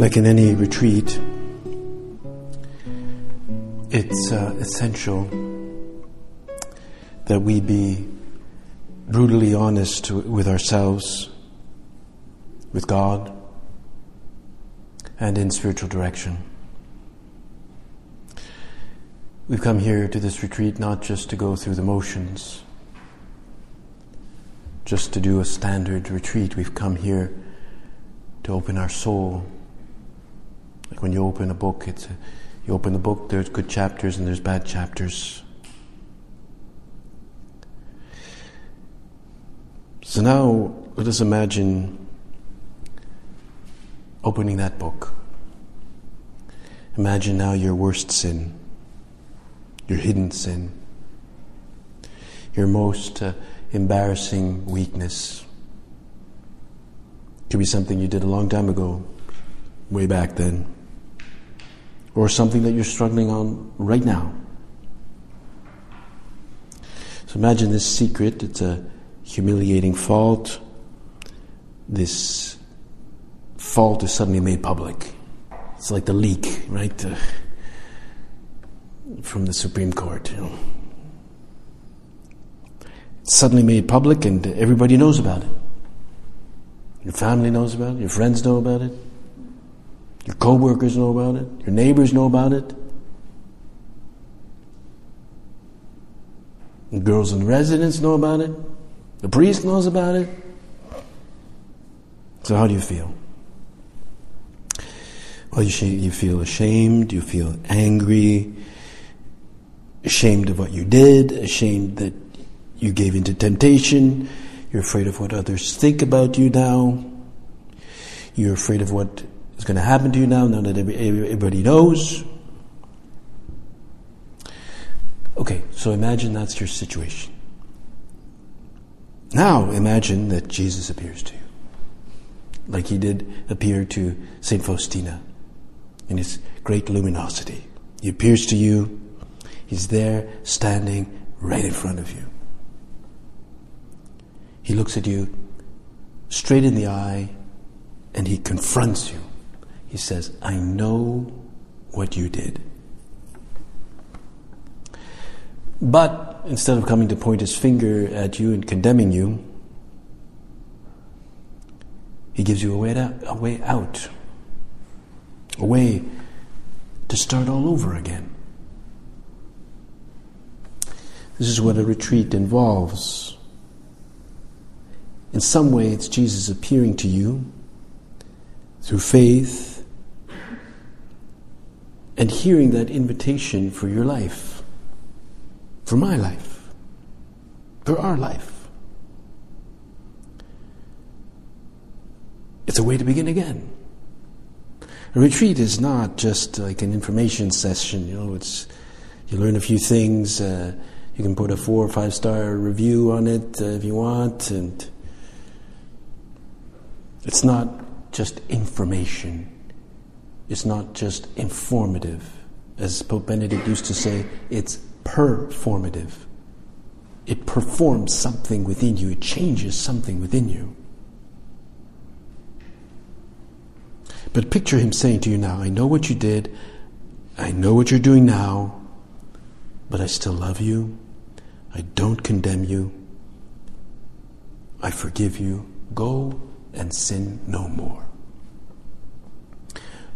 Like in any retreat, it's uh, essential that we be brutally honest with ourselves, with God, and in spiritual direction. We've come here to this retreat not just to go through the motions, just to do a standard retreat. We've come here to open our soul. Like when you open a book, it's a, you open the book, there's good chapters and there's bad chapters. So now let us imagine opening that book. Imagine now your worst sin, your hidden sin, your most uh, embarrassing weakness. It Could be something you did a long time ago, way back then, or something that you're struggling on right now. So imagine this secret. It's a humiliating fault. This fault is suddenly made public. It's like the leak, right? Uh, from the Supreme Court. You know. It's suddenly made public and everybody knows about it. Your family knows about it, your friends know about it, your co-workers know about it, your neighbors know about it. The girls in residence know about it. The priest knows about it. So, how do you feel? Well, you, you feel ashamed, you feel angry, ashamed of what you did, ashamed that you gave into temptation, you're afraid of what others think about you now, you're afraid of what is going to happen to you now, now that everybody knows. Okay, so imagine that's your situation. Now imagine that Jesus appears to you, like he did appear to St. Faustina in his great luminosity. He appears to you, he's there standing right in front of you. He looks at you straight in the eye and he confronts you. He says, I know what you did. But instead of coming to point his finger at you and condemning you, he gives you a way, to, a way out, a way to start all over again. This is what a retreat involves. In some way, it's Jesus appearing to you through faith and hearing that invitation for your life for my life, for our life. It's a way to begin again. A retreat is not just like an information session, you know, it's you learn a few things, uh, you can put a four or five star review on it uh, if you want, and it's not just information, it's not just informative. As Pope Benedict used to say, it's performative. It performs something within you, it changes something within you. But picture him saying to you now, I know what you did, I know what you're doing now, but I still love you, I don't condemn you, I forgive you. Go and sin no more.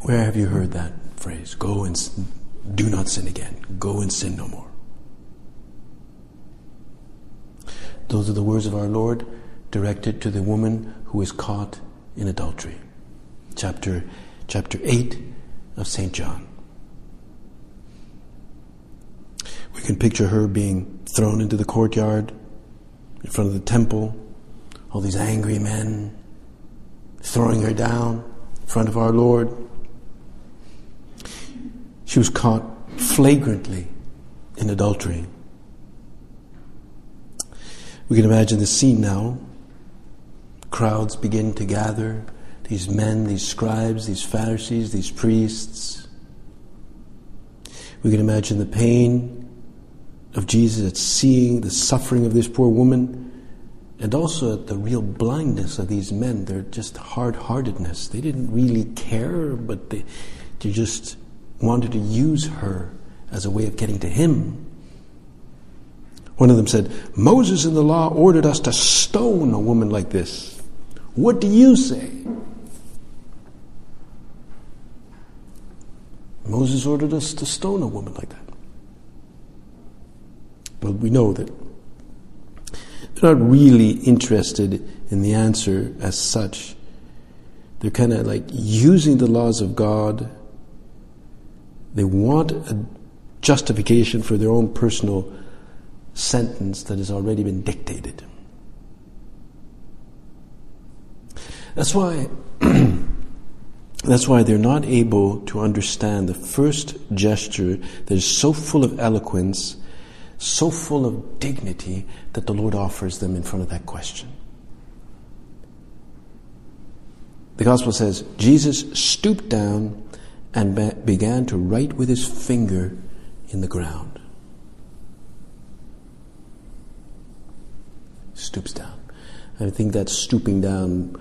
Where have you heard that phrase? Go and do not sin again. Go and sin no more. Those are the words of our Lord directed to the woman who is caught in adultery. Chapter, chapter 8 of St. John. We can picture her being thrown into the courtyard in front of the temple, all these angry men throwing her down in front of our Lord. She was caught flagrantly in adultery. We can imagine the scene now. Crowds begin to gather. These men, these scribes, these Pharisees, these priests. We can imagine the pain of Jesus at seeing the suffering of this poor woman and also at the real blindness of these men, their just hard heartedness. They didn't really care, but they, they just wanted to use her as a way of getting to him. One of them said, Moses in the law ordered us to stone a woman like this. What do you say? Moses ordered us to stone a woman like that. But we know that they're not really interested in the answer as such. They're kind of like using the laws of God. They want a justification for their own personal sentence that has already been dictated. That's why that's why they're not able to understand the first gesture that is so full of eloquence so full of dignity that the Lord offers them in front of that question. The Gospel says Jesus stooped down and be- began to write with his finger in the ground. Stoops down. I think that stooping down,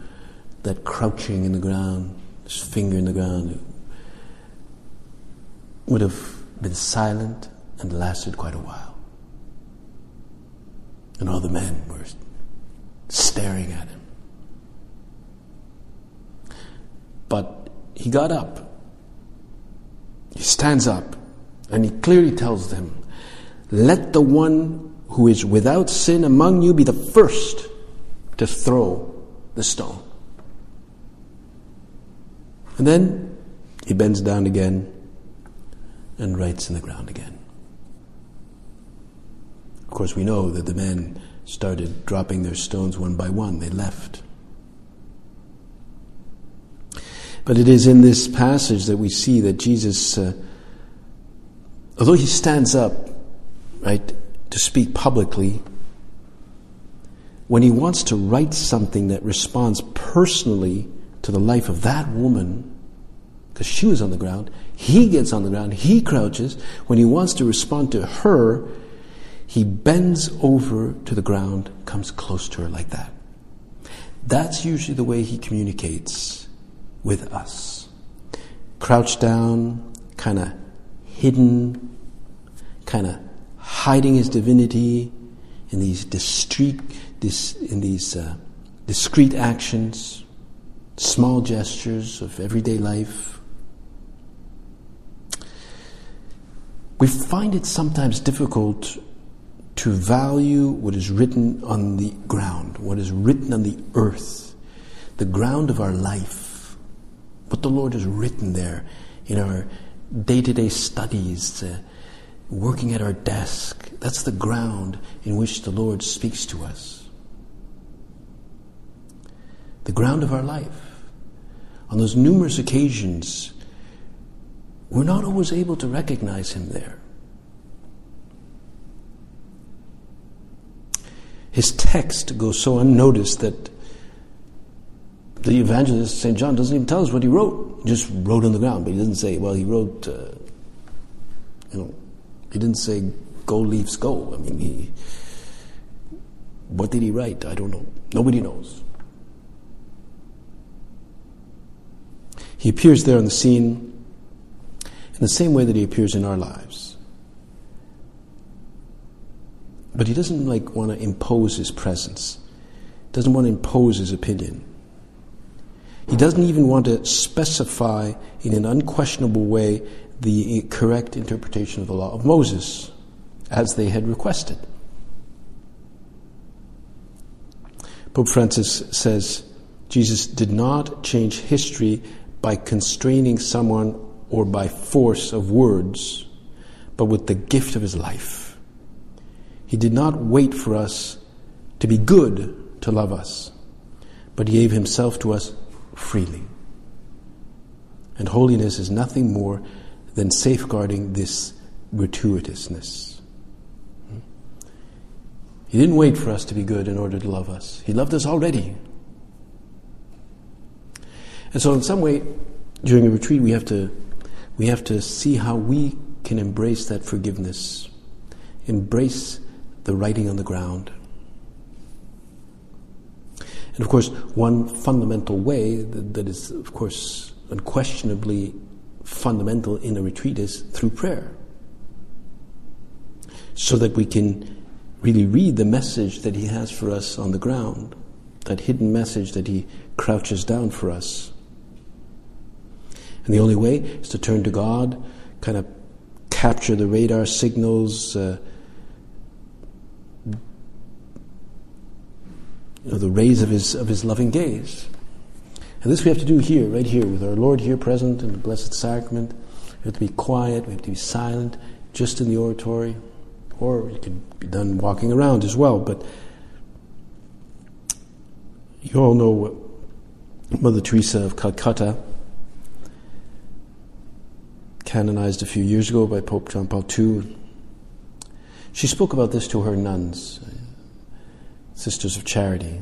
that crouching in the ground, his finger in the ground, would have been silent and lasted quite a while. And all the men were staring at him. But he got up. He stands up and he clearly tells them, Let the one who is without sin among you be the first to throw the stone. And then he bends down again and writes in the ground again. Of course, we know that the men started dropping their stones one by one. They left. But it is in this passage that we see that Jesus, uh, although he stands up, right, to speak publicly, when he wants to write something that responds personally to the life of that woman, because she was on the ground, he gets on the ground, he crouches. When he wants to respond to her, he bends over to the ground, comes close to her like that. That's usually the way he communicates with us. Crouched down, kind of hidden, kind of hiding his divinity in these discreet, in these uh, discreet actions, small gestures of everyday life. We find it sometimes difficult to value what is written on the ground, what is written on the earth, the ground of our life, what the Lord has written there in our day to day studies, uh, working at our desk. That's the ground in which the Lord speaks to us. The ground of our life. On those numerous occasions, we're not always able to recognize Him there. his text goes so unnoticed that the evangelist St. John doesn't even tell us what he wrote. He just wrote on the ground, but he doesn't say, well, he wrote, uh, you know, he didn't say, go leaves go. I mean, he, what did he write? I don't know. Nobody knows. He appears there on the scene in the same way that he appears in our lives. But he doesn't like want to impose his presence. Doesn't want to impose his opinion. He doesn't even want to specify in an unquestionable way the correct interpretation of the law of Moses as they had requested. Pope Francis says Jesus did not change history by constraining someone or by force of words, but with the gift of his life. He did not wait for us to be good to love us, but He gave Himself to us freely. And holiness is nothing more than safeguarding this gratuitousness. He didn't wait for us to be good in order to love us. He loved us already. And so, in some way, during a retreat, we have to we have to see how we can embrace that forgiveness, embrace the writing on the ground. And of course, one fundamental way that, that is, of course, unquestionably fundamental in a retreat is through prayer. So that we can really read the message that He has for us on the ground, that hidden message that He crouches down for us. And the only way is to turn to God, kind of capture the radar signals, uh, know, the rays of his, of his loving gaze. And this we have to do here, right here, with our Lord here present in the Blessed Sacrament. We have to be quiet, we have to be silent, just in the oratory, or it can be done walking around as well. But you all know what Mother Teresa of Calcutta canonized a few years ago by Pope John Paul II. She spoke about this to her nuns, Sisters of Charity.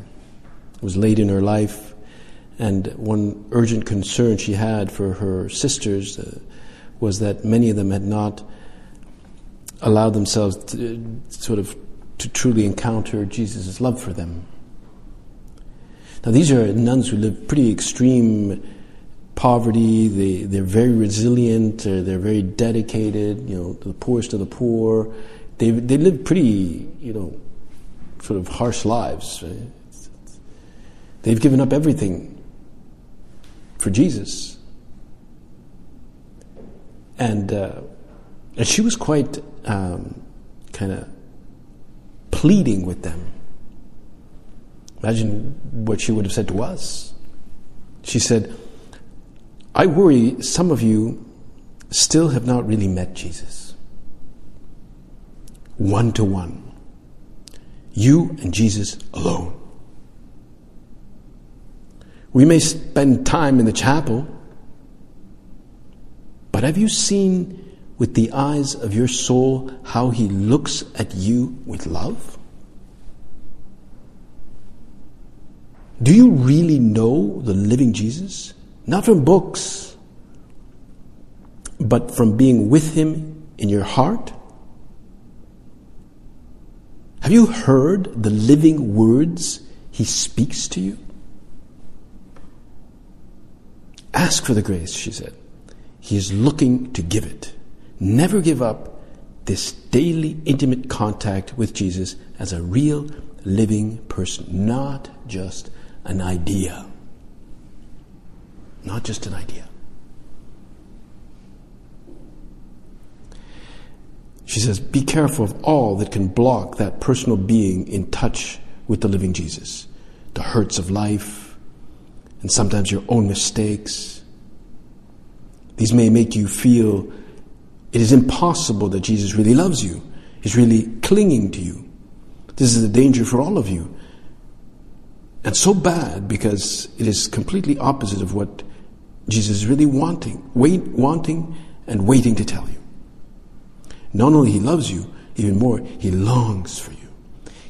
It was late in her life, and one urgent concern she had for her sisters uh, was that many of them had not allowed themselves to, sort of to truly encounter Jesus' love for them. Now, these are nuns who live pretty extreme poverty. They, they're very resilient. They're, they're very dedicated. You know, the poorest of the poor. They, they live pretty, you know, sort of harsh lives. They've given up everything for Jesus. And, uh, and she was quite um, kind of pleading with them. Imagine what she would have said to us. She said, I worry some of you still have not really met Jesus. One to one. You and Jesus alone. We may spend time in the chapel, but have you seen with the eyes of your soul how he looks at you with love? Do you really know the living Jesus? Not from books, but from being with Him in your heart? Have you heard the living words He speaks to you? Ask for the grace, she said. He is looking to give it. Never give up this daily intimate contact with Jesus as a real living person, not just an idea not just an idea. She says, Be careful of all that can block that personal being in touch with the living Jesus. The hurts of life, and sometimes your own mistakes. These may make you feel it is impossible that Jesus really loves you, He's really clinging to you. This is a danger for all of you. And so bad because it is completely opposite of what Jesus is really wanting, wait, wanting and waiting to tell you. Not only he loves you, even more, he longs for you.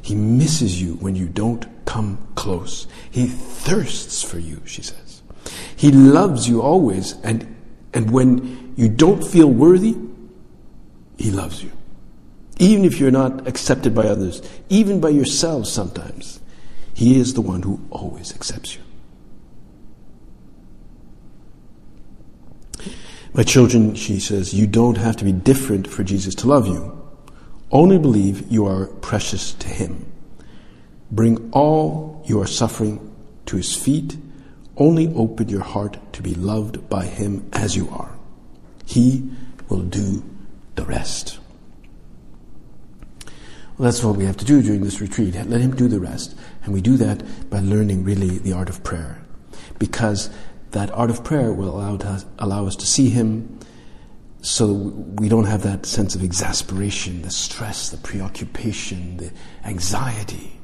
He misses you when you don't come close. He thirsts for you, she says. He loves you always, and, and when you don't feel worthy, he loves you. Even if you're not accepted by others, even by yourselves sometimes, he is the one who always accepts you. My children, she says, you don't have to be different for Jesus to love you. Only believe you are precious to Him. Bring all your suffering to His feet. Only open your heart to be loved by Him as you are. He will do the rest. Well, that's what we have to do during this retreat. Let Him do the rest. And we do that by learning really the art of prayer. Because that art of prayer will allow, to, allow us to see Him so we don't have that sense of exasperation, the stress, the preoccupation, the anxiety.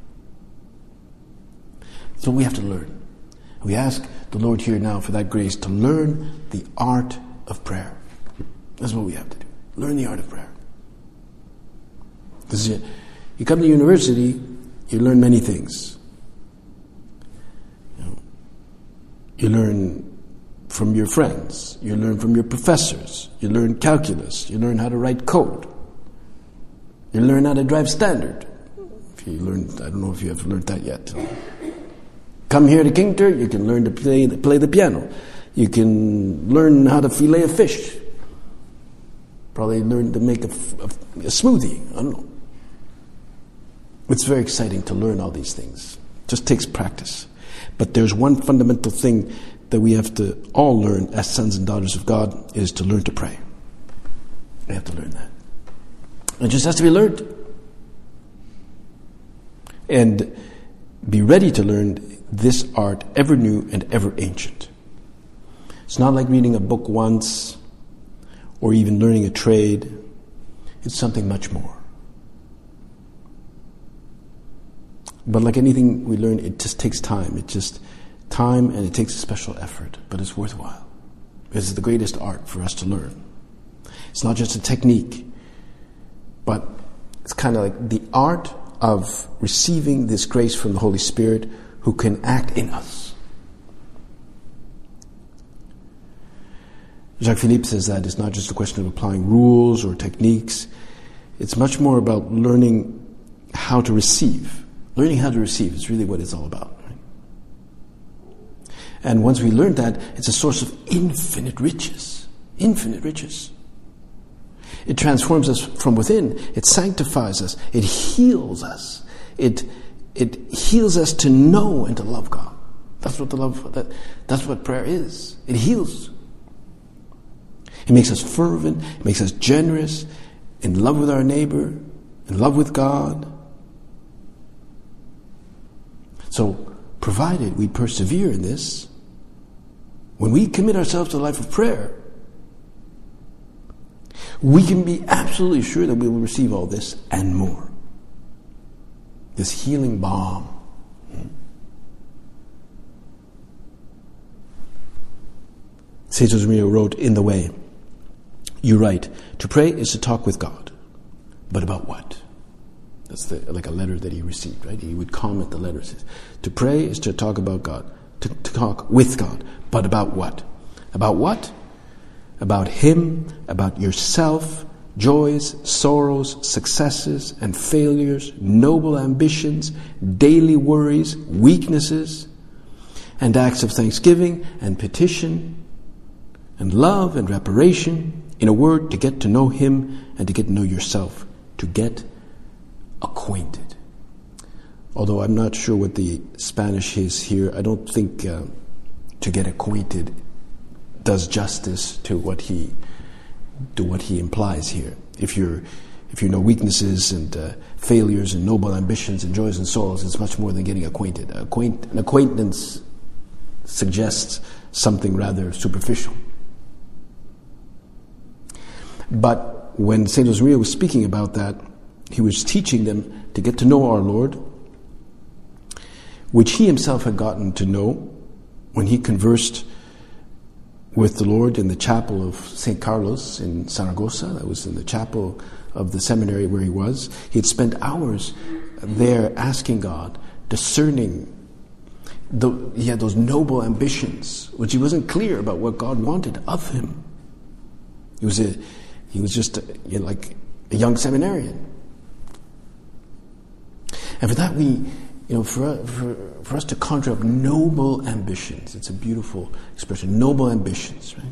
So we have to learn. We ask the Lord here now for that grace to learn the art of prayer. That's what we have to do. Learn the art of prayer. Because you, you come to university, you learn many things. You, know, you learn from your friends, you learn from your professors, you learn calculus, you learn how to write code, you learn how to drive standard. If you learned, I don't know if you have learned that yet. Come here to Kingston, you can learn to play the, play the piano. You can learn how to fillet a fish. Probably learn to make a, a, a smoothie. I don't know. It's very exciting to learn all these things. It just takes practice. But there's one fundamental thing that we have to all learn as sons and daughters of God is to learn to pray. We have to learn that. It just has to be learned. And be ready to learn this art ever new and ever ancient. It's not like reading a book once or even learning a trade. It's something much more. But like anything we learn, it just takes time. It just time and it takes a special effort, but it's worthwhile. It's the greatest art for us to learn. It's not just a technique, but it's kind of like the art of receiving this grace from the Holy Spirit who can act in us. Jacques Philippe says that it's not just a question of applying rules or techniques, it's much more about learning how to receive. Learning how to receive is really what it's all about. And once we learn that, it's a source of infinite riches. Infinite riches. It transforms us from within. It sanctifies us. It heals us. It, it heals us to know and to love God. That's what the love, that, that's what prayer is. It heals. It makes us fervent. It makes us generous, in love with our neighbor, in love with God. So, provided we persevere in this, when we commit ourselves to a life of prayer, we can be absolutely sure that we will receive all this and more. This healing balm. St. Josemaria wrote in The Way, you write, to pray is to talk with God. But about what? That's the, like a letter that he received, right? He would comment the letter. Says, to pray is to talk about God, to, to talk with God. But about what? About what? About Him, about yourself, joys, sorrows, successes, and failures, noble ambitions, daily worries, weaknesses, and acts of thanksgiving and petition, and love and reparation. In a word, to get to know Him and to get to know yourself, to get acquainted. Although I'm not sure what the Spanish is here, I don't think. Uh, to get acquainted does justice to what he to what he implies here. If you're if you know weaknesses and uh, failures and noble ambitions and joys and sorrows, it's much more than getting acquainted. Acquaint, an acquaintance suggests something rather superficial. But when St. Josemaria was speaking about that, he was teaching them to get to know our Lord, which he himself had gotten to know when he conversed with the Lord in the chapel of St. Carlos in Saragossa, that was in the chapel of the seminary where he was, he had spent hours there asking God, discerning. The, he had those noble ambitions, which he wasn't clear about what God wanted of him. He was a, he was just a, you know, like a young seminarian. And for that, we you know, for, for, for us to conjure up noble ambitions, it's a beautiful expression, noble ambitions, right?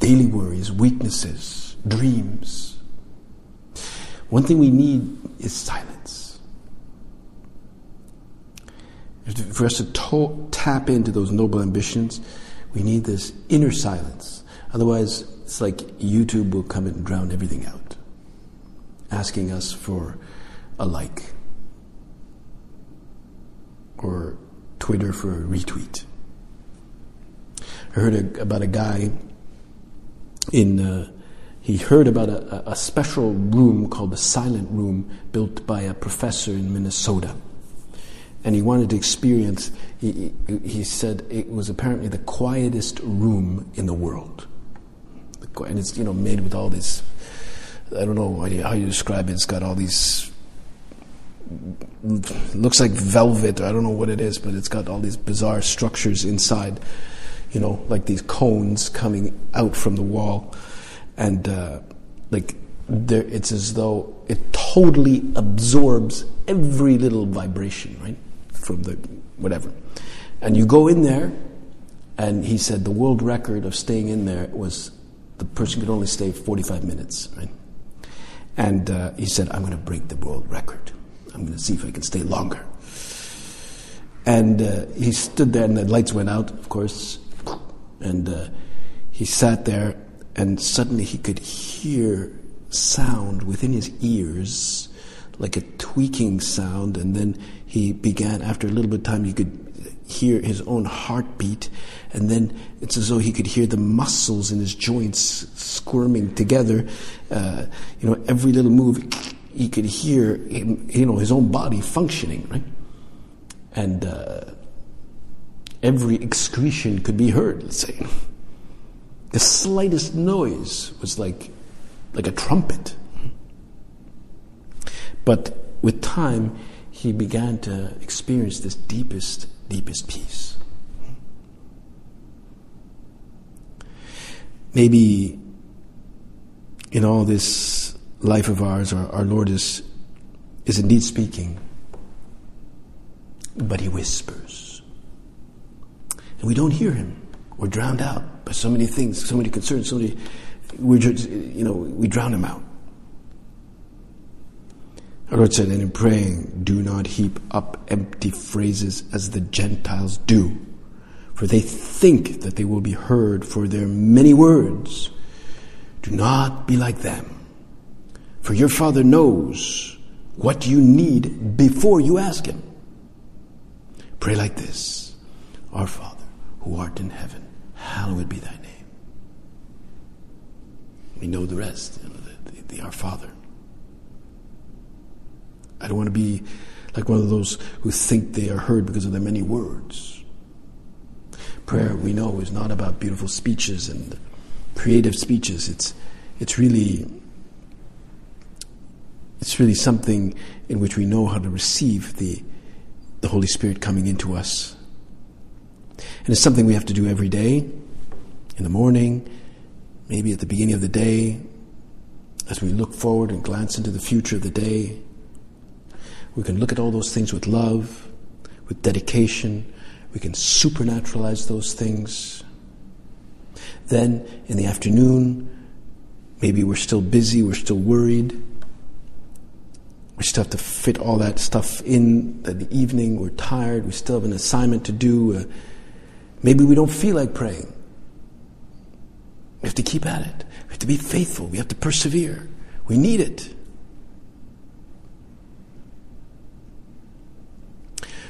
Daily worries, weaknesses, dreams. One thing we need is silence. For us to, to tap into those noble ambitions, we need this inner silence. Otherwise, it's like YouTube will come and drown everything out, asking us for a like or Twitter for a retweet. I heard a, about a guy in uh, he heard about a, a, special room called the Silent Room built by a professor in Minnesota. And he wanted to experience, he, he said it was apparently the quietest room in the world. And it's, you know, made with all this, I don't know how you describe it, it's got all these, looks like velvet, or I don't know what it is, but it's got all these bizarre structures inside, you know, like these cones coming out from the wall and uh, like there, it's as though it totally absorbs every little vibration, right, from the whatever. And you go in there, and he said the world record of staying in there was the person could only stay 45 minutes, right? And uh, he said, I'm going to break the world record. I'm going to see if I can stay longer. And uh, he stood there, and the lights went out, of course. And uh, he sat there, and suddenly he could hear sound within his ears, like a tweaking sound, and then he began, after a little bit of time, he could hear his own heartbeat, and then it's as though he could hear the muscles in his joints squirming together. Uh, you know, every little move, he could hear, him, you know, his own body functioning, right? And uh, every excretion could be heard, let's say. The slightest noise was like, like a trumpet. But with time, he began to experience this deepest, deepest peace. Maybe in all this life of ours, our, our Lord is, is indeed speaking, but he whispers. And we don't hear him. We're drowned out by so many things, so many concerns, so many. We just, you know, we drown Him out. Our Lord said, and in praying, do not heap up empty phrases as the Gentiles do, for they think that they will be heard for their many words. Do not be like them, for your Father knows what you need before you ask Him. Pray like this Our Father, who art in heaven hallowed be thy name. We know the rest, you know, the, the, the Our Father. I don't want to be like one of those who think they are heard because of their many words. Prayer, we know, is not about beautiful speeches and creative speeches. It's, it's really, it's really something in which we know how to receive the, the Holy Spirit coming into us and it's something we have to do every day, in the morning, maybe at the beginning of the day, as we look forward and glance into the future of the day. We can look at all those things with love, with dedication. We can supernaturalize those things. Then in the afternoon, maybe we're still busy, we're still worried. We still have to fit all that stuff in the evening. We're tired. We still have an assignment to do. Uh, Maybe we don't feel like praying. We have to keep at it. We have to be faithful. We have to persevere. We need it.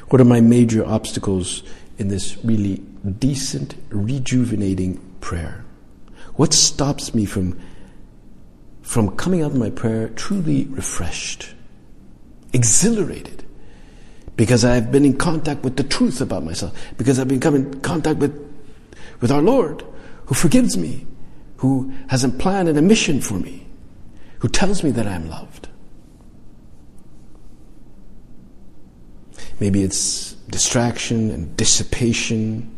What are my major obstacles in this really decent, rejuvenating prayer? What stops me from, from coming out of my prayer truly refreshed, exhilarated? because I've been in contact with the truth about myself, because I've become in contact with, with our Lord, who forgives me, who has a plan and a mission for me, who tells me that I'm loved. Maybe it's distraction and dissipation.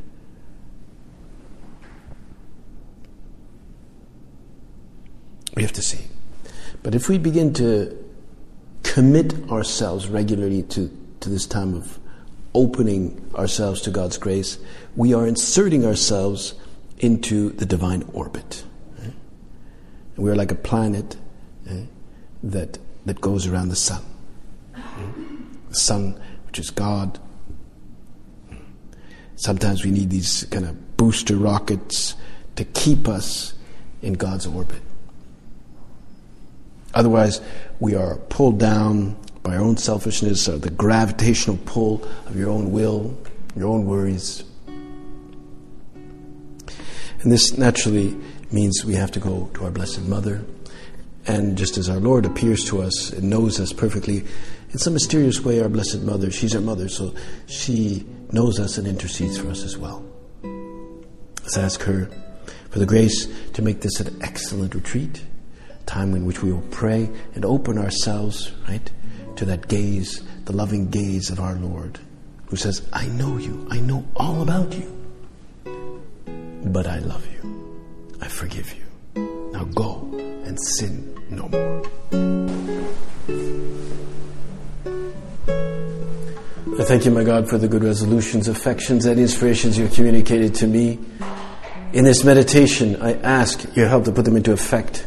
We have to see. But if we begin to commit ourselves regularly to to this time of opening ourselves to God's grace, we are inserting ourselves into the divine orbit. Eh? We're like a planet eh, that, that goes around the sun. The sun, which is God. Sometimes we need these kind of booster rockets to keep us in God's orbit. Otherwise, we are pulled down by our own selfishness or the gravitational pull of your own will, your own worries. And this naturally means we have to go to our Blessed Mother. And just as our Lord appears to us and knows us perfectly, in some mysterious way, our Blessed Mother, she's our mother, so she knows us and intercedes for us as well. Let's ask her for the grace to make this an excellent retreat, time in which we will pray and open ourselves, right, to that gaze, the loving gaze of our Lord, who says, I know you, I know all about you, but I love you, I forgive you. Now go and sin no more. I thank you, my God, for the good resolutions, affections, and inspirations you have communicated to me. In this meditation, I ask your help to put them into effect.